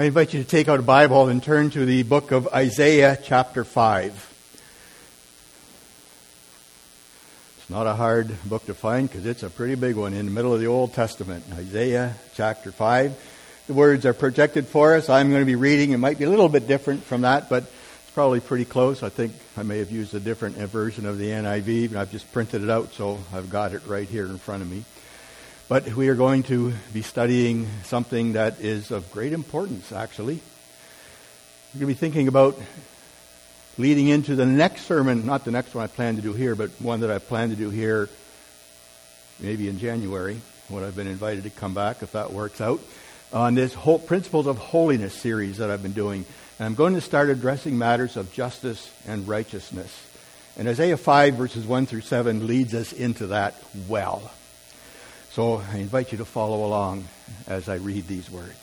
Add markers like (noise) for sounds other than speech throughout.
I invite you to take out a Bible and turn to the book of Isaiah, chapter 5. It's not a hard book to find because it's a pretty big one in the middle of the Old Testament. Isaiah, chapter 5. The words are projected for us. I'm going to be reading. It might be a little bit different from that, but it's probably pretty close. I think I may have used a different version of the NIV, but I've just printed it out, so I've got it right here in front of me. But we are going to be studying something that is of great importance, actually. We're going to be thinking about leading into the next sermon, not the next one I plan to do here, but one that I plan to do here maybe in January, when I've been invited to come back, if that works out, on this whole Principles of Holiness series that I've been doing. And I'm going to start addressing matters of justice and righteousness. And Isaiah 5, verses 1 through 7, leads us into that well. So I invite you to follow along as I read these words.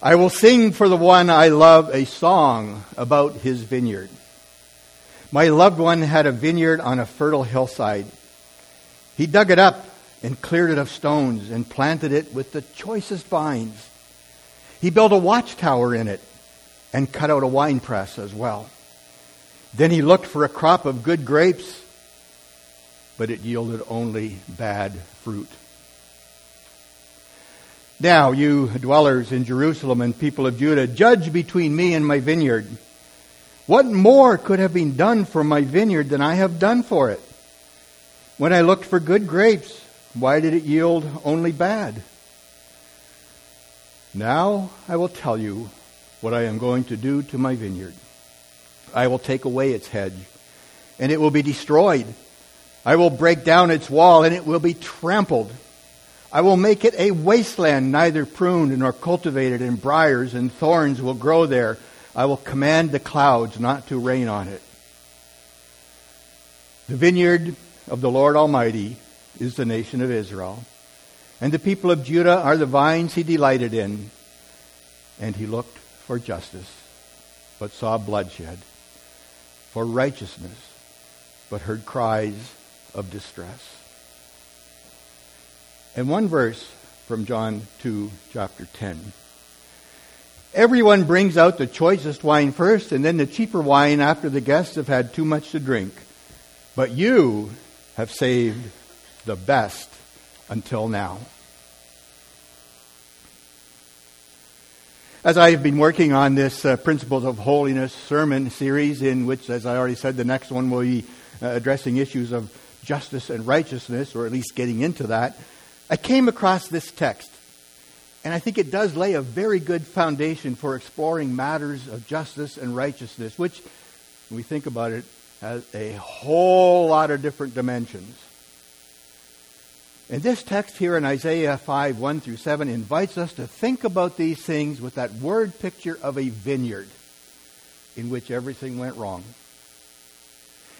I will sing for the one I love a song about his vineyard. My loved one had a vineyard on a fertile hillside. He dug it up and cleared it of stones and planted it with the choicest vines. He built a watchtower in it and cut out a wine press as well. Then he looked for a crop of good grapes but it yielded only bad fruit. Now, you dwellers in Jerusalem and people of Judah, judge between me and my vineyard. What more could have been done for my vineyard than I have done for it? When I looked for good grapes, why did it yield only bad? Now I will tell you what I am going to do to my vineyard. I will take away its hedge, and it will be destroyed I will break down its wall and it will be trampled. I will make it a wasteland, neither pruned nor cultivated, and briars and thorns will grow there. I will command the clouds not to rain on it. The vineyard of the Lord Almighty is the nation of Israel, and the people of Judah are the vines he delighted in. And he looked for justice, but saw bloodshed, for righteousness, but heard cries of distress. And one verse from John 2, chapter 10. Everyone brings out the choicest wine first and then the cheaper wine after the guests have had too much to drink. But you have saved the best until now. As I have been working on this uh, Principles of Holiness sermon series, in which, as I already said, the next one will be uh, addressing issues of justice and righteousness, or at least getting into that, I came across this text. And I think it does lay a very good foundation for exploring matters of justice and righteousness, which, when we think about it, has a whole lot of different dimensions. And this text here in Isaiah 5, 1 through 7 invites us to think about these things with that word picture of a vineyard in which everything went wrong.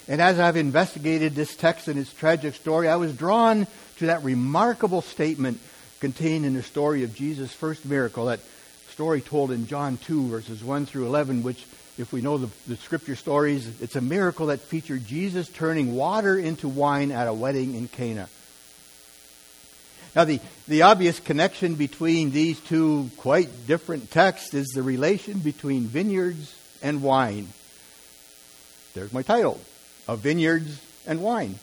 And as I've investigated this text and its tragic story, I was drawn to that remarkable statement contained in the story of Jesus' first miracle, that story told in John 2, verses 1 through 11, which, if we know the, the scripture stories, it's a miracle that featured Jesus turning water into wine at a wedding in Cana. Now, the, the obvious connection between these two quite different texts is the relation between vineyards and wine. There's my title of vineyards and wine.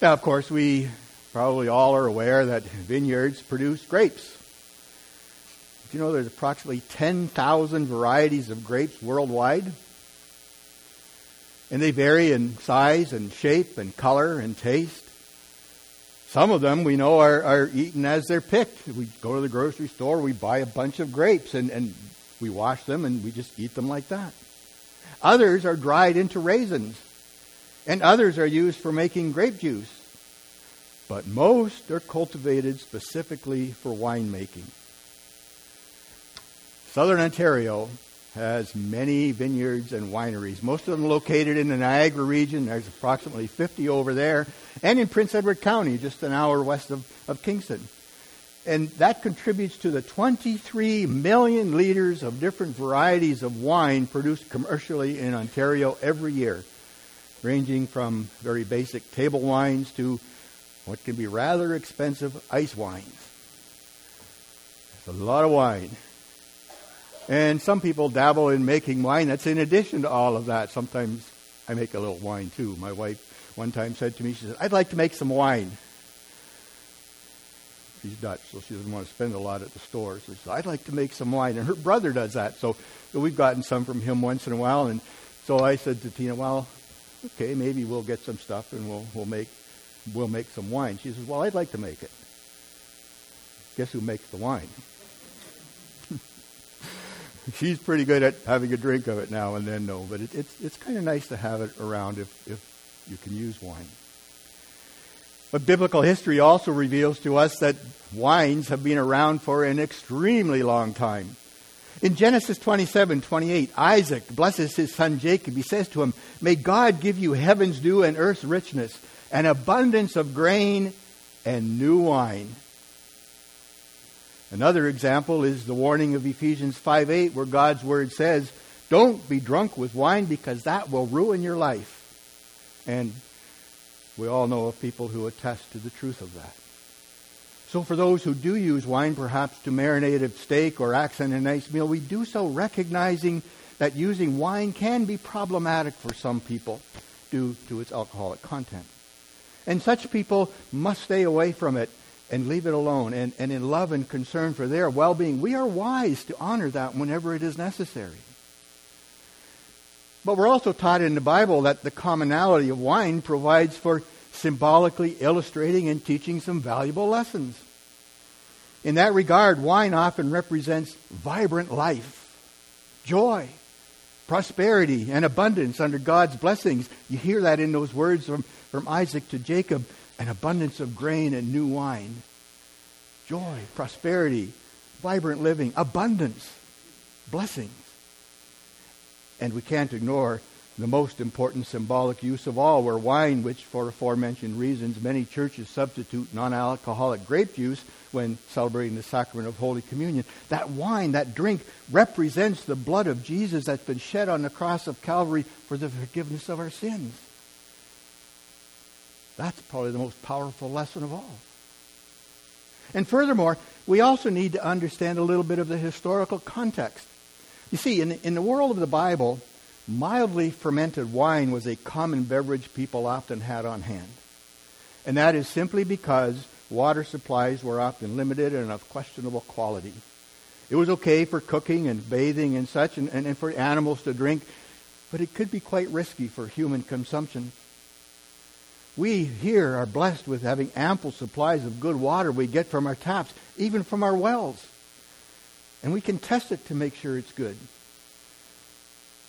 Now, of course, we probably all are aware that (laughs) vineyards produce grapes. Do you know there's approximately 10,000 varieties of grapes worldwide? And they vary in size and shape and color and taste. Some of them we know are, are eaten as they're picked. We go to the grocery store, we buy a bunch of grapes, and, and we wash them and we just eat them like that. Others are dried into raisins, and others are used for making grape juice. But most are cultivated specifically for winemaking. Southern Ontario has many vineyards and wineries, most of them located in the Niagara region. There's approximately 50 over there, and in Prince Edward County, just an hour west of, of Kingston. And that contributes to the 23 million liters of different varieties of wine produced commercially in Ontario every year, ranging from very basic table wines to what can be rather expensive ice wines. It's a lot of wine. And some people dabble in making wine. That's in addition to all of that. Sometimes I make a little wine too. My wife one time said to me, she said, I'd like to make some wine. She's Dutch, so she doesn't want to spend a lot at the store. So she said, I'd like to make some wine. And her brother does that. So, we've gotten some from him once in a while. And so I said to Tina, well, okay, maybe we'll get some stuff and we'll, we'll make, we'll make some wine. She says, well, I'd like to make it. Guess who makes the wine? (laughs) She's pretty good at having a drink of it now and then, no. But it, it's, it's kind of nice to have it around if, if you can use wine. But biblical history also reveals to us that wines have been around for an extremely long time. In Genesis 27, 28, Isaac blesses his son Jacob. He says to him, May God give you heaven's dew and earth's richness, an abundance of grain and new wine. Another example is the warning of Ephesians 5 8, where God's word says, Don't be drunk with wine because that will ruin your life. And we all know of people who attest to the truth of that. So, for those who do use wine, perhaps to marinate a steak or accent a nice meal, we do so recognizing that using wine can be problematic for some people due to its alcoholic content. And such people must stay away from it and leave it alone. And, and in love and concern for their well being, we are wise to honor that whenever it is necessary. But we're also taught in the Bible that the commonality of wine provides for symbolically illustrating and teaching some valuable lessons. In that regard, wine often represents vibrant life, joy, prosperity, and abundance under God's blessings. You hear that in those words from, from Isaac to Jacob an abundance of grain and new wine. Joy, prosperity, vibrant living, abundance, blessings. And we can't ignore the most important symbolic use of all, where wine, which for aforementioned reasons many churches substitute non alcoholic grape juice when celebrating the sacrament of Holy Communion, that wine, that drink, represents the blood of Jesus that's been shed on the cross of Calvary for the forgiveness of our sins. That's probably the most powerful lesson of all. And furthermore, we also need to understand a little bit of the historical context. You see, in, in the world of the Bible, mildly fermented wine was a common beverage people often had on hand. And that is simply because water supplies were often limited and of questionable quality. It was okay for cooking and bathing and such, and, and, and for animals to drink, but it could be quite risky for human consumption. We here are blessed with having ample supplies of good water we get from our taps, even from our wells. And we can test it to make sure it's good.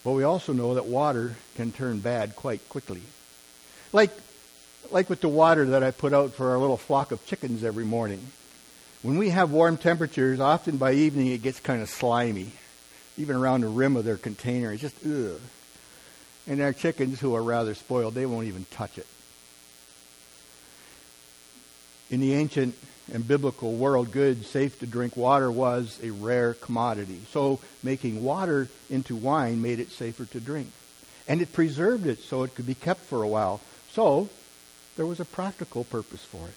But we also know that water can turn bad quite quickly. Like, like with the water that I put out for our little flock of chickens every morning. When we have warm temperatures, often by evening it gets kind of slimy, even around the rim of their container. It's just, ugh. And our chickens, who are rather spoiled, they won't even touch it. In the ancient and biblical world, good, safe to drink water was a rare commodity. So making water into wine made it safer to drink. And it preserved it so it could be kept for a while. So there was a practical purpose for it.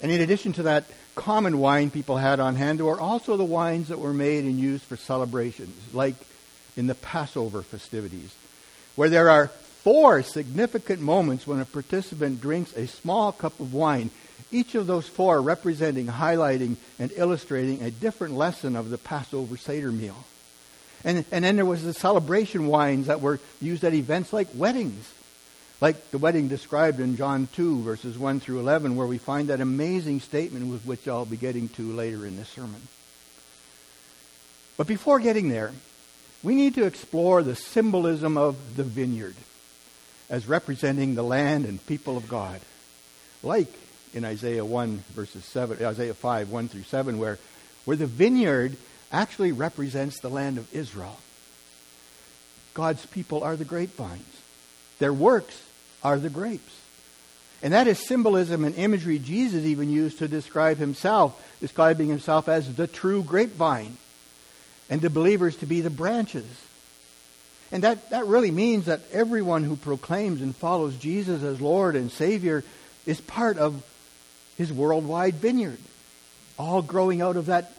And in addition to that common wine people had on hand, there were also the wines that were made and used for celebrations, like in the Passover festivities, where there are four significant moments when a participant drinks a small cup of wine each of those four representing, highlighting, and illustrating a different lesson of the Passover Seder meal. And, and then there was the celebration wines that were used at events like weddings, like the wedding described in John 2, verses 1 through 11, where we find that amazing statement with which I'll be getting to later in this sermon. But before getting there, we need to explore the symbolism of the vineyard as representing the land and people of God. Like in Isaiah 1 verses 7, Isaiah 5, 1 through 7, where, where the vineyard actually represents the land of Israel. God's people are the grapevines. Their works are the grapes. And that is symbolism and imagery Jesus even used to describe himself, describing himself as the true grapevine, and the believers to be the branches. And that, that really means that everyone who proclaims and follows Jesus as Lord and Savior is part of his worldwide vineyard. all growing out of that,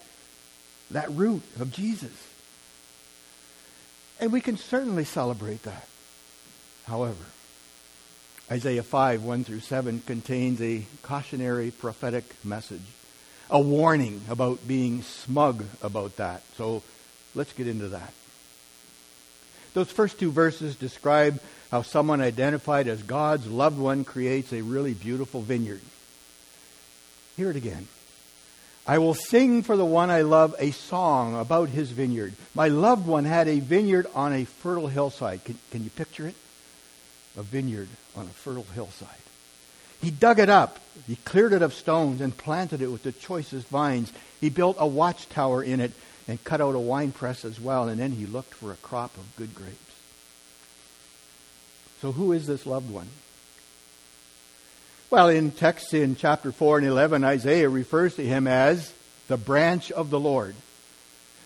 that root of Jesus. And we can certainly celebrate that. However, Isaiah 5, 1 through 7 contains a cautionary prophetic message, a warning about being smug about that. So let's get into that. Those first two verses describe how someone identified as God's loved one creates a really beautiful vineyard. Hear it again. I will sing for the one I love a song about his vineyard. My loved one had a vineyard on a fertile hillside. Can, can you picture it? A vineyard on a fertile hillside. He dug it up. He cleared it of stones and planted it with the choicest vines. He built a watchtower in it and cut out a wine press as well. And then he looked for a crop of good grapes. So, who is this loved one? Well, in texts in chapter 4 and 11, Isaiah refers to him as the branch of the Lord.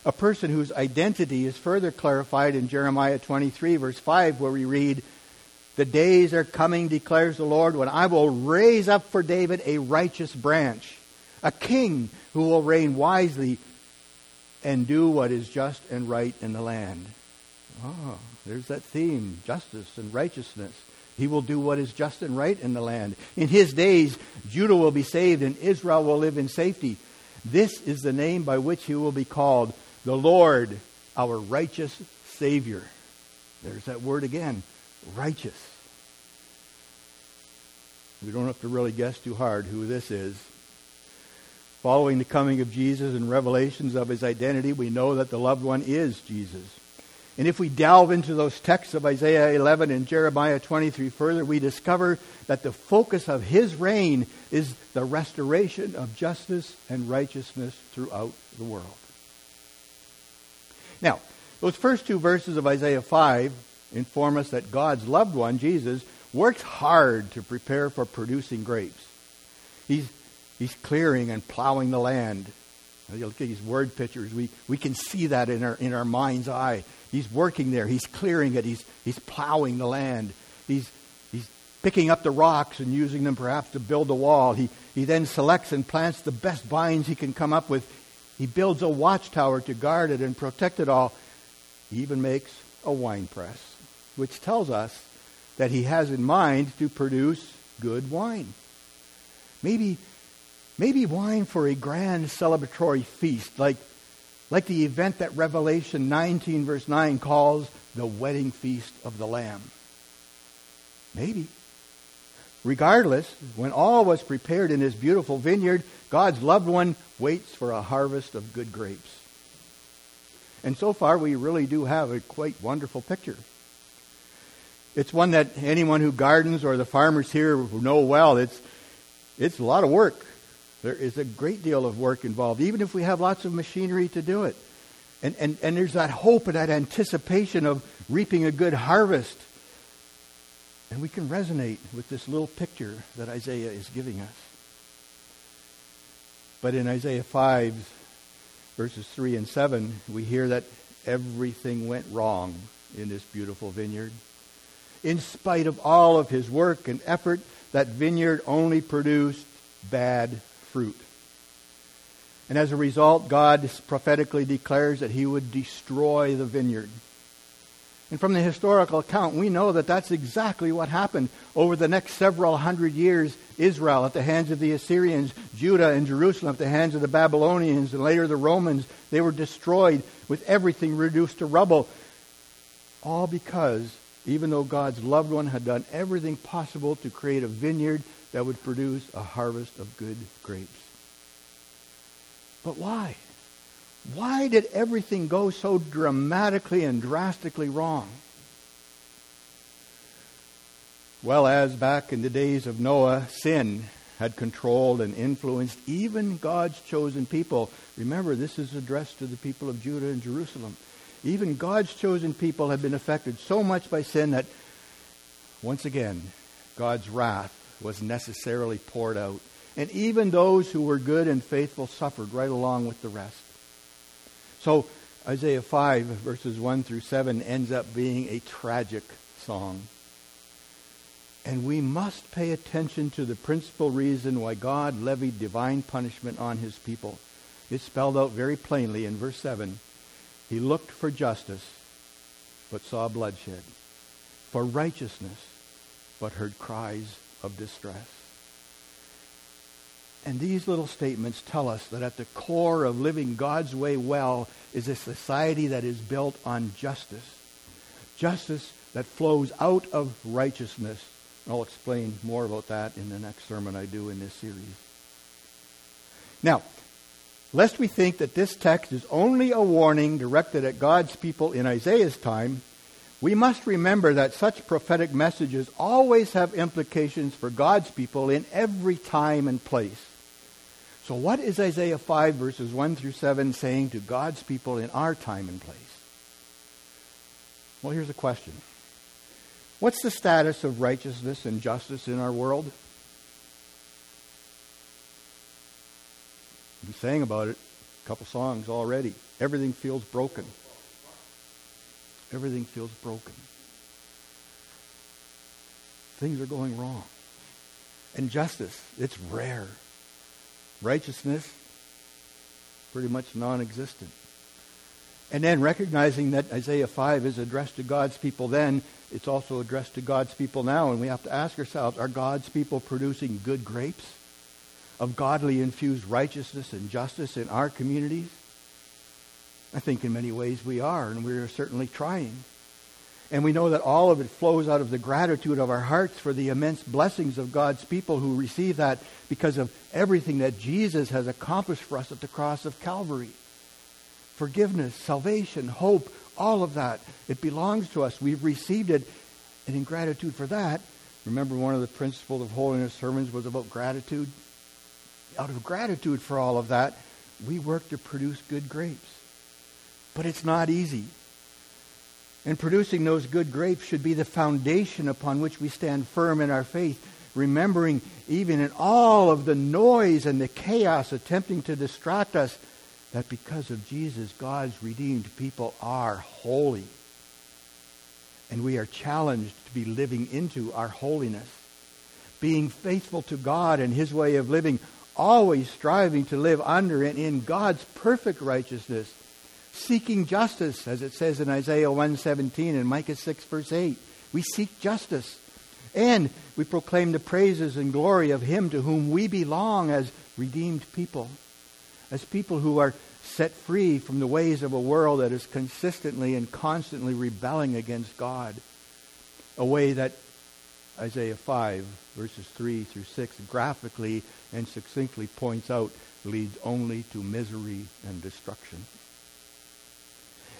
A person whose identity is further clarified in Jeremiah 23, verse 5, where we read, The days are coming, declares the Lord, when I will raise up for David a righteous branch, a king who will reign wisely and do what is just and right in the land. Oh, there's that theme justice and righteousness. He will do what is just and right in the land. In his days, Judah will be saved and Israel will live in safety. This is the name by which he will be called the Lord, our righteous Savior. There's that word again righteous. We don't have to really guess too hard who this is. Following the coming of Jesus and revelations of his identity, we know that the loved one is Jesus. And if we delve into those texts of Isaiah 11 and Jeremiah 23 further, we discover that the focus of his reign is the restoration of justice and righteousness throughout the world. Now, those first two verses of Isaiah 5 inform us that God's loved one, Jesus, works hard to prepare for producing grapes. He's He's clearing and plowing the land. You look at these word pictures. We, we can see that in our, in our mind's eye. He's working there. He's clearing it. He's, he's plowing the land. He's, he's picking up the rocks and using them perhaps to build a wall. He, he then selects and plants the best vines he can come up with. He builds a watchtower to guard it and protect it all. He even makes a wine press, which tells us that he has in mind to produce good wine. Maybe Maybe wine for a grand celebratory feast, like, like the event that Revelation 19, verse 9, calls the wedding feast of the Lamb. Maybe. Regardless, when all was prepared in his beautiful vineyard, God's loved one waits for a harvest of good grapes. And so far, we really do have a quite wonderful picture. It's one that anyone who gardens or the farmers here know well, it's, it's a lot of work. There is a great deal of work involved, even if we have lots of machinery to do it. And, and, and there's that hope and that anticipation of reaping a good harvest. And we can resonate with this little picture that Isaiah is giving us. But in Isaiah 5, verses 3 and 7, we hear that everything went wrong in this beautiful vineyard. In spite of all of his work and effort, that vineyard only produced bad fruit. And as a result, God prophetically declares that he would destroy the vineyard. And from the historical account, we know that that's exactly what happened over the next several hundred years. Israel at the hands of the Assyrians, Judah and Jerusalem at the hands of the Babylonians, and later the Romans, they were destroyed with everything reduced to rubble. All because, even though God's loved one had done everything possible to create a vineyard that would produce a harvest of good grapes. But why? Why did everything go so dramatically and drastically wrong? Well, as back in the days of Noah, sin had controlled and influenced even God's chosen people. Remember, this is addressed to the people of Judah and Jerusalem. Even God's chosen people had been affected so much by sin that, once again, God's wrath was necessarily poured out. And even those who were good and faithful suffered right along with the rest. So Isaiah 5, verses 1 through 7, ends up being a tragic song. And we must pay attention to the principal reason why God levied divine punishment on his people. It's spelled out very plainly in verse 7. He looked for justice, but saw bloodshed, for righteousness, but heard cries of distress. And these little statements tell us that at the core of living God's way well is a society that is built on justice. Justice that flows out of righteousness. I'll explain more about that in the next sermon I do in this series. Now, lest we think that this text is only a warning directed at God's people in Isaiah's time, we must remember that such prophetic messages always have implications for God's people in every time and place. So, what is Isaiah 5, verses 1 through 7 saying to God's people in our time and place? Well, here's a question What's the status of righteousness and justice in our world? Sang about it a couple songs already. Everything feels broken. Everything feels broken. Things are going wrong. And justice, it's rare. Righteousness, pretty much non existent. And then recognizing that Isaiah 5 is addressed to God's people then, it's also addressed to God's people now. And we have to ask ourselves are God's people producing good grapes of godly infused righteousness and justice in our communities? I think in many ways we are, and we are certainly trying. And we know that all of it flows out of the gratitude of our hearts for the immense blessings of God's people who receive that because of everything that Jesus has accomplished for us at the cross of Calvary. Forgiveness, salvation, hope, all of that. It belongs to us. We've received it. And in gratitude for that, remember one of the principles of holiness sermons was about gratitude? Out of gratitude for all of that, we work to produce good grapes. But it's not easy. And producing those good grapes should be the foundation upon which we stand firm in our faith, remembering even in all of the noise and the chaos attempting to distract us that because of Jesus, God's redeemed people are holy. And we are challenged to be living into our holiness, being faithful to God and His way of living, always striving to live under and in God's perfect righteousness seeking justice, as it says in Isaiah 117 and Micah 6, verse 8. We seek justice. And we proclaim the praises and glory of Him to whom we belong as redeemed people, as people who are set free from the ways of a world that is consistently and constantly rebelling against God. A way that Isaiah 5, verses 3 through 6, graphically and succinctly points out leads only to misery and destruction.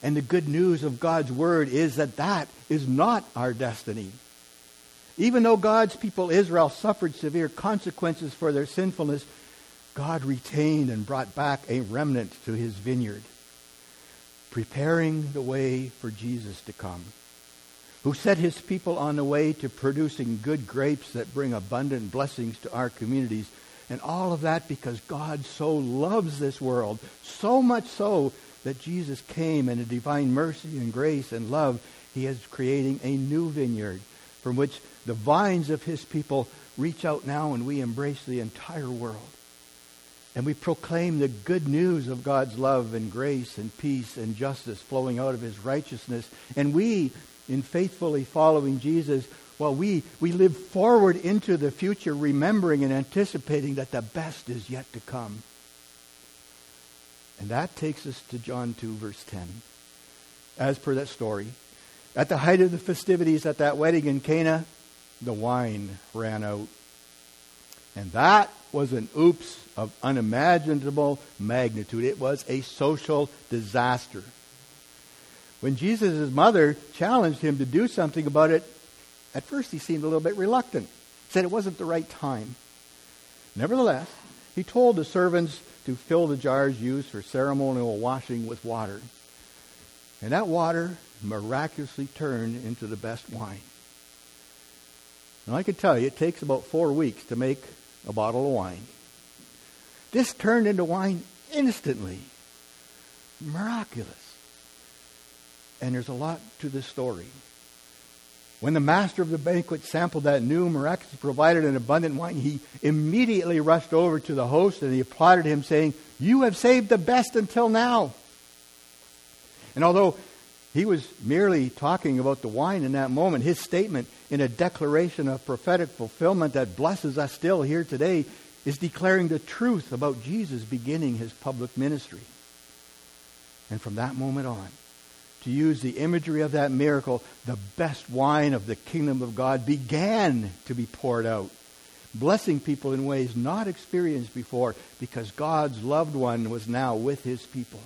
And the good news of God's word is that that is not our destiny. Even though God's people Israel suffered severe consequences for their sinfulness, God retained and brought back a remnant to his vineyard, preparing the way for Jesus to come, who set his people on the way to producing good grapes that bring abundant blessings to our communities. And all of that because God so loves this world, so much so that Jesus came in a divine mercy and grace and love, he is creating a new vineyard from which the vines of his people reach out now and we embrace the entire world. And we proclaim the good news of God's love and grace and peace and justice flowing out of his righteousness. And we, in faithfully following Jesus, well, we, we live forward into the future, remembering and anticipating that the best is yet to come. And that takes us to John 2, verse 10. As per that story, at the height of the festivities at that wedding in Cana, the wine ran out. And that was an oops of unimaginable magnitude. It was a social disaster. When Jesus' mother challenged him to do something about it, at first he seemed a little bit reluctant. Said it wasn't the right time. Nevertheless, he told the servants to fill the jars used for ceremonial washing with water. And that water miraculously turned into the best wine. Now, I can tell you, it takes about four weeks to make a bottle of wine. This turned into wine instantly. Miraculous. And there's a lot to this story. When the master of the banquet sampled that new, miraculously provided and abundant wine, he immediately rushed over to the host and he applauded him, saying, You have saved the best until now. And although he was merely talking about the wine in that moment, his statement in a declaration of prophetic fulfillment that blesses us still here today is declaring the truth about Jesus beginning his public ministry. And from that moment on, to use the imagery of that miracle, the best wine of the kingdom of God began to be poured out, blessing people in ways not experienced before because God's loved one was now with his people,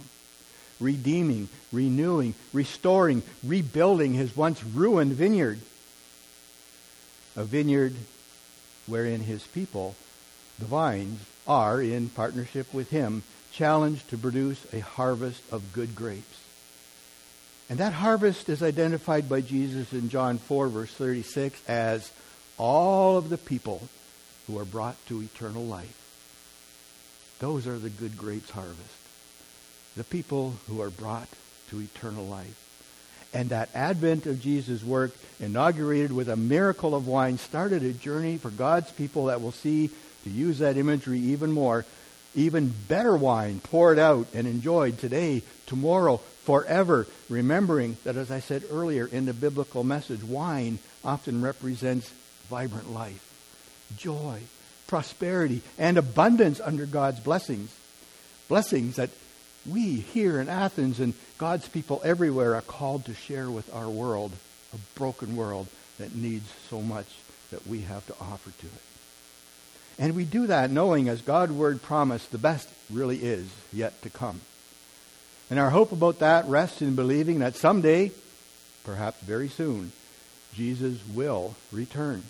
redeeming, renewing, restoring, rebuilding his once ruined vineyard. A vineyard wherein his people, the vines, are, in partnership with him, challenged to produce a harvest of good grapes. And that harvest is identified by Jesus in John 4, verse 36, as all of the people who are brought to eternal life. Those are the good grapes harvest. The people who are brought to eternal life. And that advent of Jesus' work, inaugurated with a miracle of wine, started a journey for God's people that will see, to use that imagery even more, even better wine poured out and enjoyed today, tomorrow, forever, remembering that, as I said earlier in the biblical message, wine often represents vibrant life, joy, prosperity, and abundance under God's blessings. Blessings that we here in Athens and God's people everywhere are called to share with our world, a broken world that needs so much that we have to offer to it. And we do that knowing, as God's word promised, the best really is yet to come. And our hope about that rests in believing that someday, perhaps very soon, Jesus will return.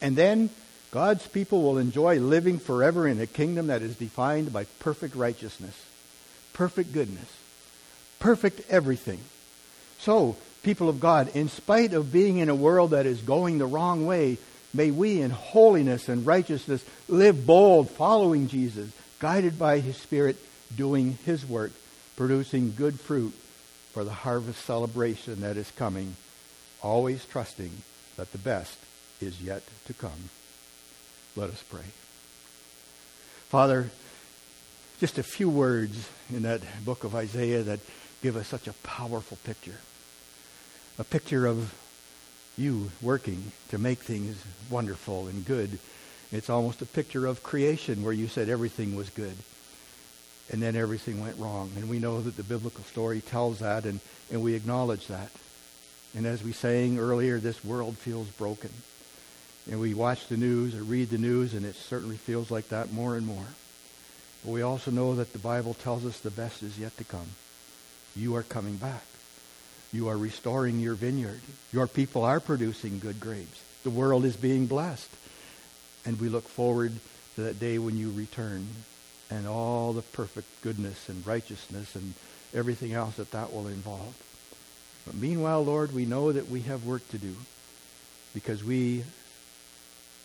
And then God's people will enjoy living forever in a kingdom that is defined by perfect righteousness, perfect goodness, perfect everything. So, people of God, in spite of being in a world that is going the wrong way, may we in holiness and righteousness live bold, following Jesus, guided by His Spirit, doing His work producing good fruit for the harvest celebration that is coming, always trusting that the best is yet to come. Let us pray. Father, just a few words in that book of Isaiah that give us such a powerful picture. A picture of you working to make things wonderful and good. It's almost a picture of creation where you said everything was good and then everything went wrong. And we know that the biblical story tells that, and, and we acknowledge that. And as we sang earlier, this world feels broken. And we watch the news or read the news, and it certainly feels like that more and more. But we also know that the Bible tells us the best is yet to come. You are coming back. You are restoring your vineyard. Your people are producing good grapes. The world is being blessed. And we look forward to that day when you return and all the perfect goodness and righteousness and everything else that that will involve. But meanwhile, Lord, we know that we have work to do because we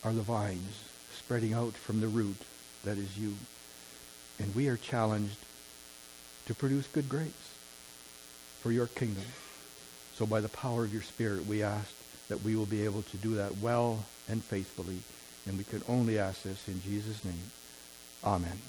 are the vines spreading out from the root that is you. And we are challenged to produce good grapes for your kingdom. So by the power of your Spirit, we ask that we will be able to do that well and faithfully. And we can only ask this in Jesus' name. Amen.